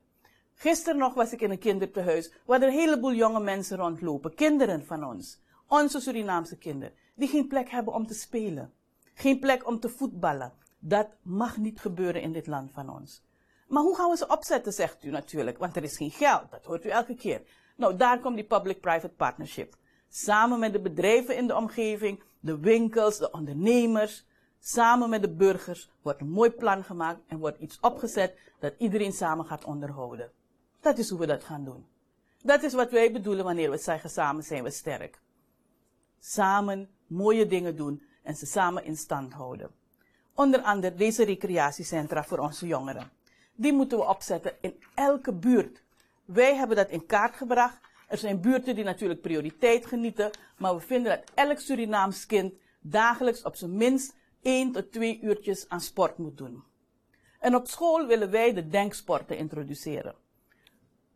Gisteren nog was ik in een kinderthuis waar er een heleboel jonge mensen rondlopen. Kinderen van ons. Onze Surinaamse kinderen. Die geen plek hebben om te spelen. Geen plek om te voetballen. Dat mag niet gebeuren in dit land van ons. Maar hoe gaan we ze opzetten, zegt u natuurlijk. Want er is geen geld. Dat hoort u elke keer. Nou, daar komt die public-private partnership. Samen met de bedrijven in de omgeving, de winkels, de ondernemers, samen met de burgers wordt een mooi plan gemaakt en wordt iets opgezet dat iedereen samen gaat onderhouden. Dat is hoe we dat gaan doen. Dat is wat wij bedoelen wanneer we zeggen samen zijn we sterk. Samen mooie dingen doen en ze samen in stand houden. Onder andere deze recreatiecentra voor onze jongeren. Die moeten we opzetten in elke buurt. Wij hebben dat in kaart gebracht. Er zijn buurten die natuurlijk prioriteit genieten, maar we vinden dat elk Surinaams kind dagelijks op zijn minst 1 tot 2 uurtjes aan sport moet doen. En op school willen wij de denksporten introduceren.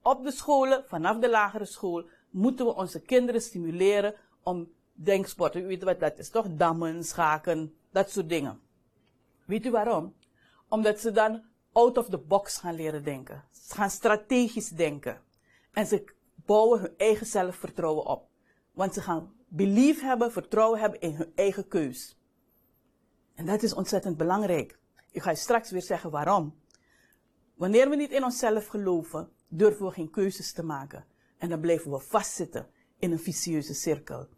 Op de scholen, vanaf de lagere school, moeten we onze kinderen stimuleren om denksporten. U weet wat dat is, toch? Dammen, schaken, dat soort dingen. Weet u waarom? Omdat ze dan out of the box gaan leren denken. Ze gaan strategisch denken. En ze bouwen hun eigen zelfvertrouwen op. Want ze gaan belief hebben, vertrouwen hebben in hun eigen keus. En dat is ontzettend belangrijk. Ik ga je straks weer zeggen waarom. Wanneer we niet in onszelf geloven, durven we geen keuzes te maken. En dan blijven we vastzitten in een vicieuze cirkel.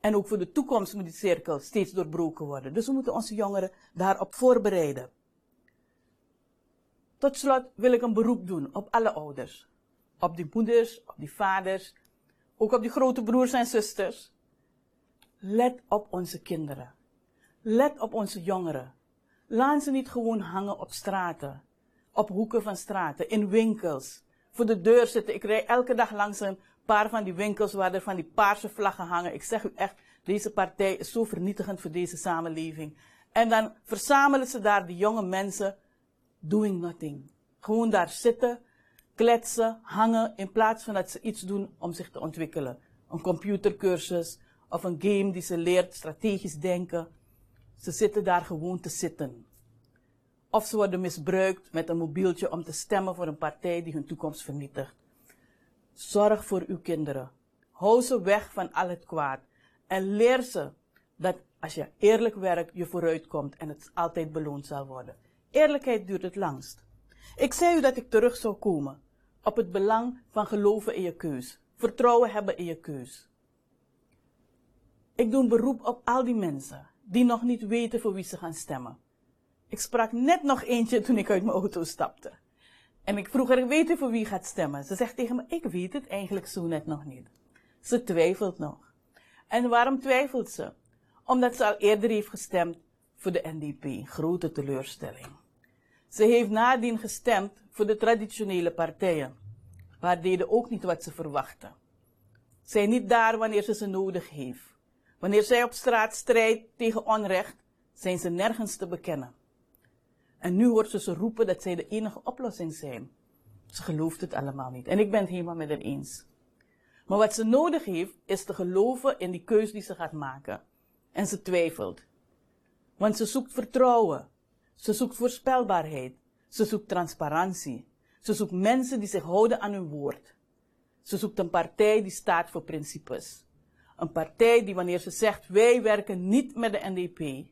En ook voor de toekomst moet die cirkel steeds doorbroken worden. Dus we moeten onze jongeren daarop voorbereiden. Tot slot wil ik een beroep doen op alle ouders. Op die moeders, op die vaders, ook op die grote broers en zusters. Let op onze kinderen. Let op onze jongeren. Laat ze niet gewoon hangen op straten, op hoeken van straten, in winkels, voor de deur zitten. Ik rij elke dag langs een paar van die winkels waar er van die paarse vlaggen hangen. Ik zeg u echt, deze partij is zo vernietigend voor deze samenleving. En dan verzamelen ze daar die jonge mensen doing nothing. Gewoon daar zitten, kletsen, hangen, in plaats van dat ze iets doen om zich te ontwikkelen. Een computercursus of een game die ze leert strategisch denken. Ze zitten daar gewoon te zitten. Of ze worden misbruikt met een mobieltje om te stemmen voor een partij die hun toekomst vernietigt. Zorg voor uw kinderen. Hou ze weg van al het kwaad. En leer ze dat als je eerlijk werkt, je vooruit komt en het altijd beloond zal worden. Eerlijkheid duurt het langst. Ik zei u dat ik terug zou komen op het belang van geloven in je keus. Vertrouwen hebben in je keus. Ik doe een beroep op al die mensen die nog niet weten voor wie ze gaan stemmen. Ik sprak net nog eentje toen ik uit mijn auto stapte. En ik vroeg haar, weet u voor wie gaat stemmen? Ze zegt tegen me, ik weet het eigenlijk zo net nog niet. Ze twijfelt nog. En waarom twijfelt ze? Omdat ze al eerder heeft gestemd voor de NDP. Grote teleurstelling. Ze heeft nadien gestemd voor de traditionele partijen. Maar deden ook niet wat ze verwachten. Zijn niet daar wanneer ze ze nodig heeft. Wanneer zij op straat strijdt tegen onrecht, zijn ze nergens te bekennen. En nu hoort ze ze roepen dat zij de enige oplossing zijn. Ze gelooft het allemaal niet. En ik ben het helemaal met haar eens. Maar wat ze nodig heeft, is te geloven in die keus die ze gaat maken. En ze twijfelt. Want ze zoekt vertrouwen. Ze zoekt voorspelbaarheid. Ze zoekt transparantie. Ze zoekt mensen die zich houden aan hun woord. Ze zoekt een partij die staat voor principes. Een partij die wanneer ze zegt wij werken niet met de NDP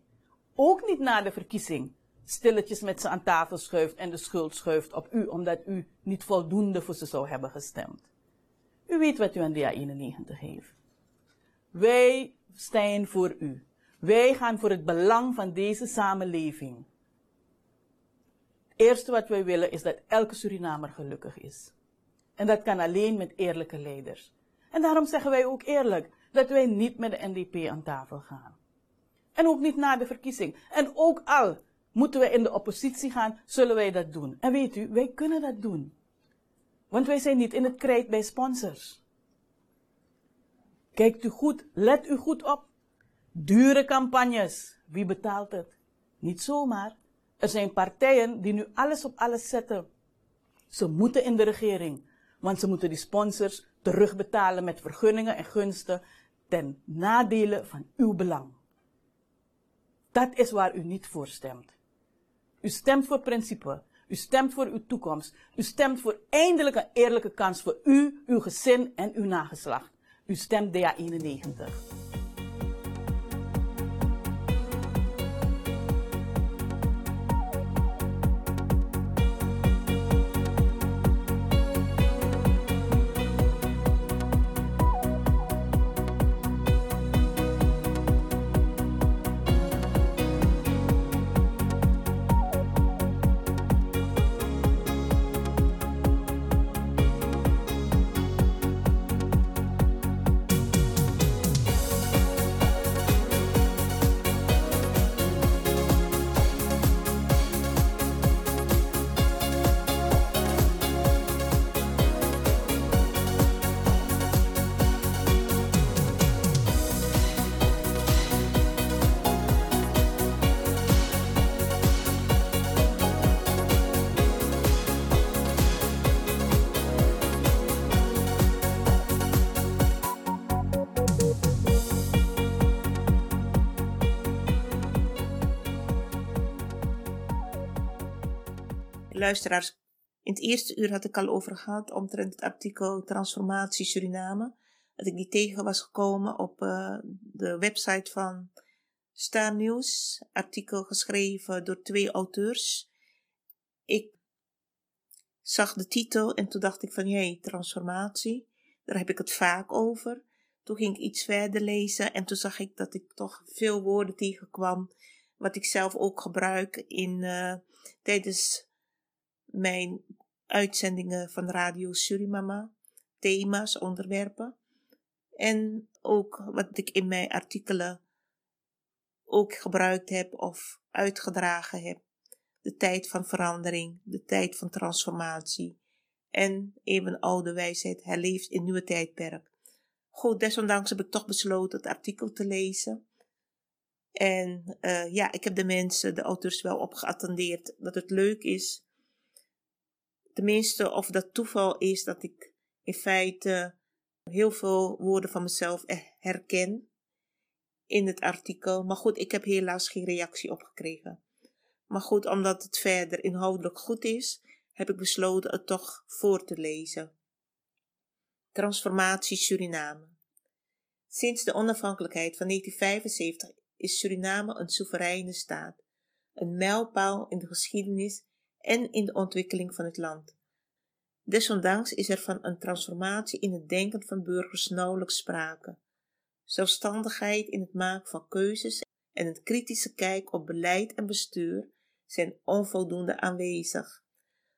ook niet na de verkiezing stilletjes met ze aan tafel schuift en de schuld schuift op u, omdat u niet voldoende voor ze zou hebben gestemd. U weet wat u aan DA 91 heeft. Wij staan voor u. Wij gaan voor het belang van deze samenleving. Eerste wat wij willen is dat elke Surinamer gelukkig is. En dat kan alleen met eerlijke leiders. En daarom zeggen wij ook eerlijk dat wij niet met de NDP aan tafel gaan. En ook niet na de verkiezing. En ook al moeten we in de oppositie gaan, zullen wij dat doen. En weet u, wij kunnen dat doen. Want wij zijn niet in het krijt bij sponsors. Kijkt u goed, let u goed op. Dure campagnes, wie betaalt het? Niet zomaar. Er zijn partijen die nu alles op alles zetten. Ze moeten in de regering, want ze moeten die sponsors terugbetalen met vergunningen en gunsten ten nadele van uw belang. Dat is waar u niet voor stemt. U stemt voor principe. U stemt voor uw toekomst. U stemt voor eindelijk een eerlijke kans voor u, uw gezin en uw nageslacht. U stemt DA91. Luisteraars, in het eerste uur had ik al over gehad omtrent het artikel Transformatie Suriname. Dat ik die tegen was gekomen op uh, de website van Star News. Artikel geschreven door twee auteurs. Ik zag de titel en toen dacht ik van jee, transformatie. Daar heb ik het vaak over. Toen ging ik iets verder lezen en toen zag ik dat ik toch veel woorden tegenkwam. Wat ik zelf ook gebruik in, uh, tijdens mijn uitzendingen van Radio Surimama, thema's, onderwerpen. En ook wat ik in mijn artikelen ook gebruikt heb of uitgedragen heb. De tijd van verandering, de tijd van transformatie. En even oude wijsheid herleeft in nieuwe tijdperk. Goed, desondanks heb ik toch besloten het artikel te lezen. En uh, ja, ik heb de mensen, de auteurs wel op geattendeerd dat het leuk is Tenminste, of dat toeval is dat ik in feite heel veel woorden van mezelf herken in het artikel. Maar goed, ik heb helaas geen reactie opgekregen. Maar goed, omdat het verder inhoudelijk goed is, heb ik besloten het toch voor te lezen. Transformatie Suriname. Sinds de onafhankelijkheid van 1975 is Suriname een soevereine staat, een mijlpaal in de geschiedenis en in de ontwikkeling van het land. Desondanks is er van een transformatie in het denken van burgers nauwelijks sprake. Zelfstandigheid in het maken van keuzes en een kritische kijk op beleid en bestuur zijn onvoldoende aanwezig.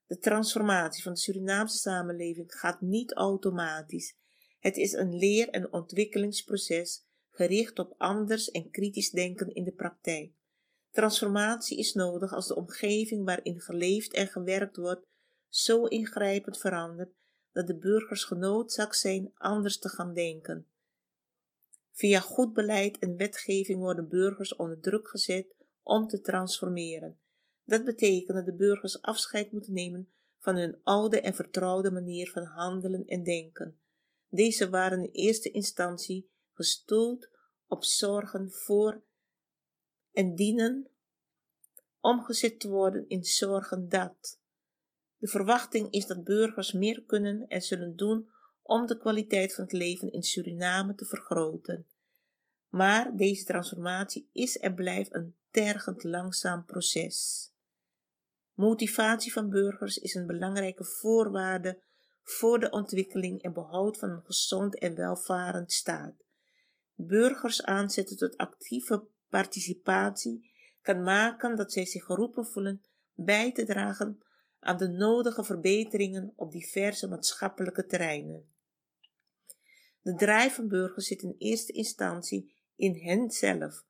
De transformatie van de Surinaamse samenleving gaat niet automatisch. Het is een leer- en ontwikkelingsproces gericht op anders en kritisch denken in de praktijk. Transformatie is nodig als de omgeving waarin geleefd en gewerkt wordt zo ingrijpend verandert dat de burgers genoodzaakt zijn anders te gaan denken. Via goed beleid en wetgeving worden burgers onder druk gezet om te transformeren. Dat betekent dat de burgers afscheid moeten nemen van hun oude en vertrouwde manier van handelen en denken. Deze waren in eerste instantie gestoeld op zorgen voor en dienen omgezet te worden in zorgen dat. De verwachting is dat burgers meer kunnen en zullen doen om de kwaliteit van het leven in Suriname te vergroten. Maar deze transformatie is en blijft een tergend langzaam proces. Motivatie van burgers is een belangrijke voorwaarde voor de ontwikkeling en behoud van een gezond en welvarend staat. Burgers aanzetten tot actieve participatie kan maken dat zij zich geroepen voelen bij te dragen aan de nodige verbeteringen op diverse maatschappelijke terreinen. De drijf van burgers zit in eerste instantie in hen zelf.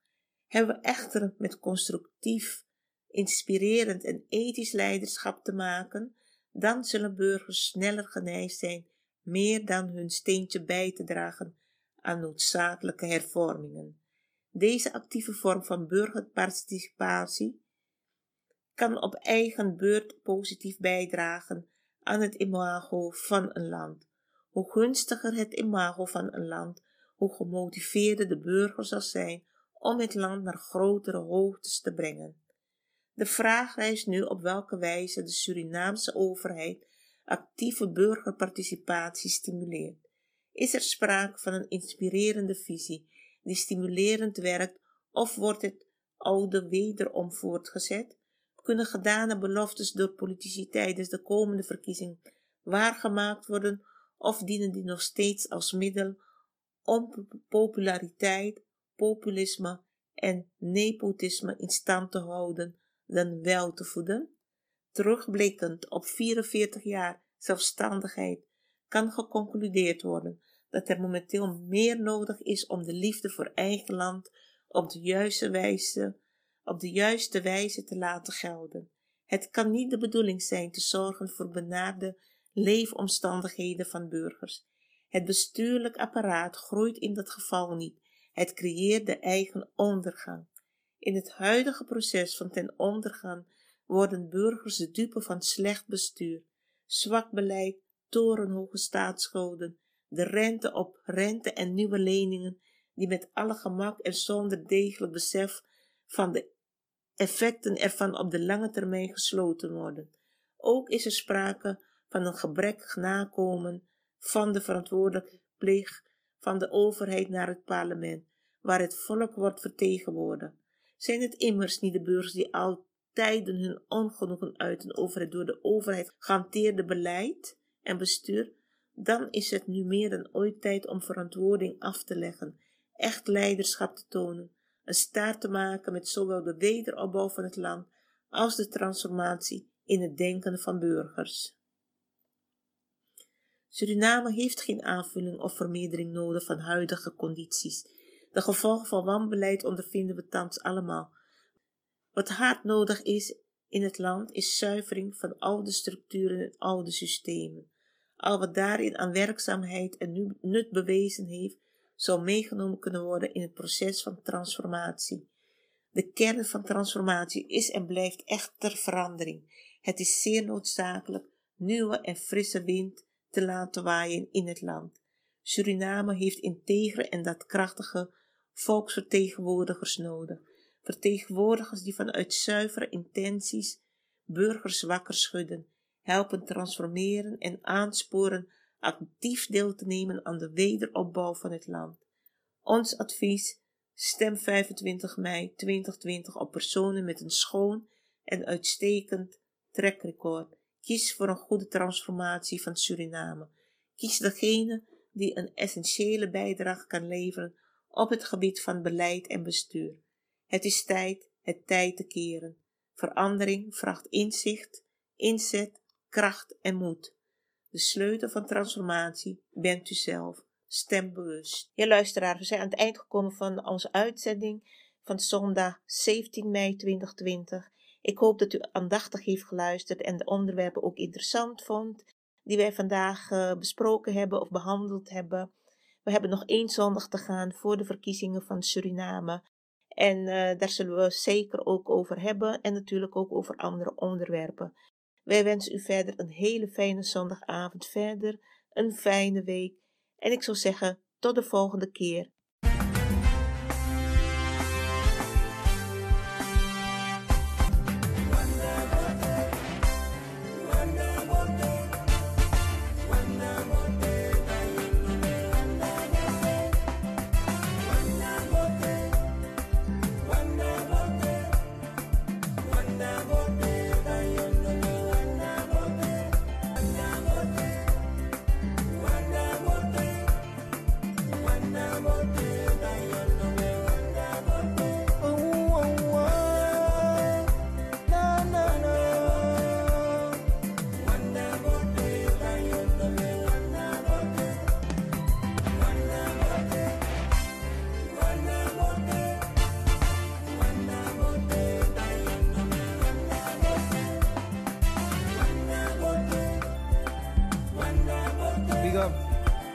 Hebben we echter met constructief, inspirerend en ethisch leiderschap te maken, dan zullen burgers sneller geneigd zijn meer dan hun steentje bij te dragen aan noodzakelijke hervormingen. Deze actieve vorm van burgerparticipatie kan op eigen beurt positief bijdragen aan het imago van een land. Hoe gunstiger het imago van een land, hoe gemotiveerder de burger zal zijn om het land naar grotere hoogtes te brengen. De vraag rijst nu op welke wijze de Surinaamse overheid actieve burgerparticipatie stimuleert. Is er sprake van een inspirerende visie die stimulerend werkt of wordt het oude wederom voortgezet? Kunnen gedane beloftes door politici tijdens de komende verkiezing waargemaakt worden of dienen die nog steeds als middel om populariteit, populisme en nepotisme in stand te houden dan wel te voeden? Terugblikkend op 44 jaar zelfstandigheid kan geconcludeerd worden dat er momenteel meer nodig is om de liefde voor eigen land op de juiste wijze, op de juiste wijze te laten gelden. Het kan niet de bedoeling zijn te zorgen voor benaarde leefomstandigheden van burgers. Het bestuurlijk apparaat groeit in dat geval niet. Het creëert de eigen ondergang. In het huidige proces van ten ondergang worden burgers de dupe van slecht bestuur, zwak beleid, torenhoge staatsschulden, de rente op rente en nieuwe leningen, die met alle gemak en zonder degelijk besef van de effecten ervan op de lange termijn gesloten worden. Ook is er sprake van een gebrekkig nakomen van de verantwoordelijke plicht van de overheid naar het parlement, waar het volk wordt vertegenwoordigd. Zijn het immers niet de burgers die altijd hun ongenoegen uiten over het door de overheid gehanteerde beleid en bestuur, dan is het nu meer dan ooit tijd om verantwoording af te leggen, echt leiderschap te tonen, een staart te maken met zowel de wederopbouw van het land als de transformatie in het denken van burgers. Suriname heeft geen aanvulling of vermeerdering nodig van huidige condities. De gevolgen van wanbeleid ondervinden we thans allemaal. Wat hard nodig is in het land is zuivering van oude structuren en oude systemen. Al wat daarin aan werkzaamheid en nut bewezen heeft, zal meegenomen kunnen worden in het proces van transformatie. De kern van transformatie is en blijft echter verandering. Het is zeer noodzakelijk nieuwe en frisse wind te laten waaien in het land. Suriname heeft integere en daadkrachtige volksvertegenwoordigers nodig. Vertegenwoordigers die vanuit zuivere intenties burgers wakker schudden, helpen transformeren en aansporen actief deel te nemen aan de wederopbouw van het land. Ons advies: stem 25 mei 2020 op personen met een schoon en uitstekend trekrecord Kies voor een goede transformatie van Suriname. Kies degene die een essentiële bijdrage kan leveren op het gebied van beleid en bestuur. Het is tijd het tijd te keren. Verandering vraagt inzicht, inzet, kracht en moed. De sleutel van transformatie bent u zelf. Stem bewust. Ja, luisteraars, we zijn aan het eind gekomen van onze uitzending van zondag 17 mei 2020. Ik hoop dat u aandachtig heeft geluisterd en de onderwerpen ook interessant vond, die wij vandaag uh, besproken hebben of behandeld hebben. We hebben nog één zondag te gaan voor de verkiezingen van Suriname. En uh, daar zullen we zeker ook over hebben en natuurlijk ook over andere onderwerpen. Wij wensen u verder een hele fijne zondagavond verder, een fijne week. En ik zou zeggen, tot de volgende keer.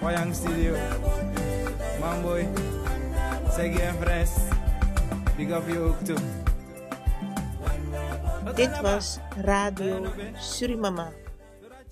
Wayang Studio. Mamboy, Seggy en Fres. Big up je ook toe. Dit was Radio Surimama.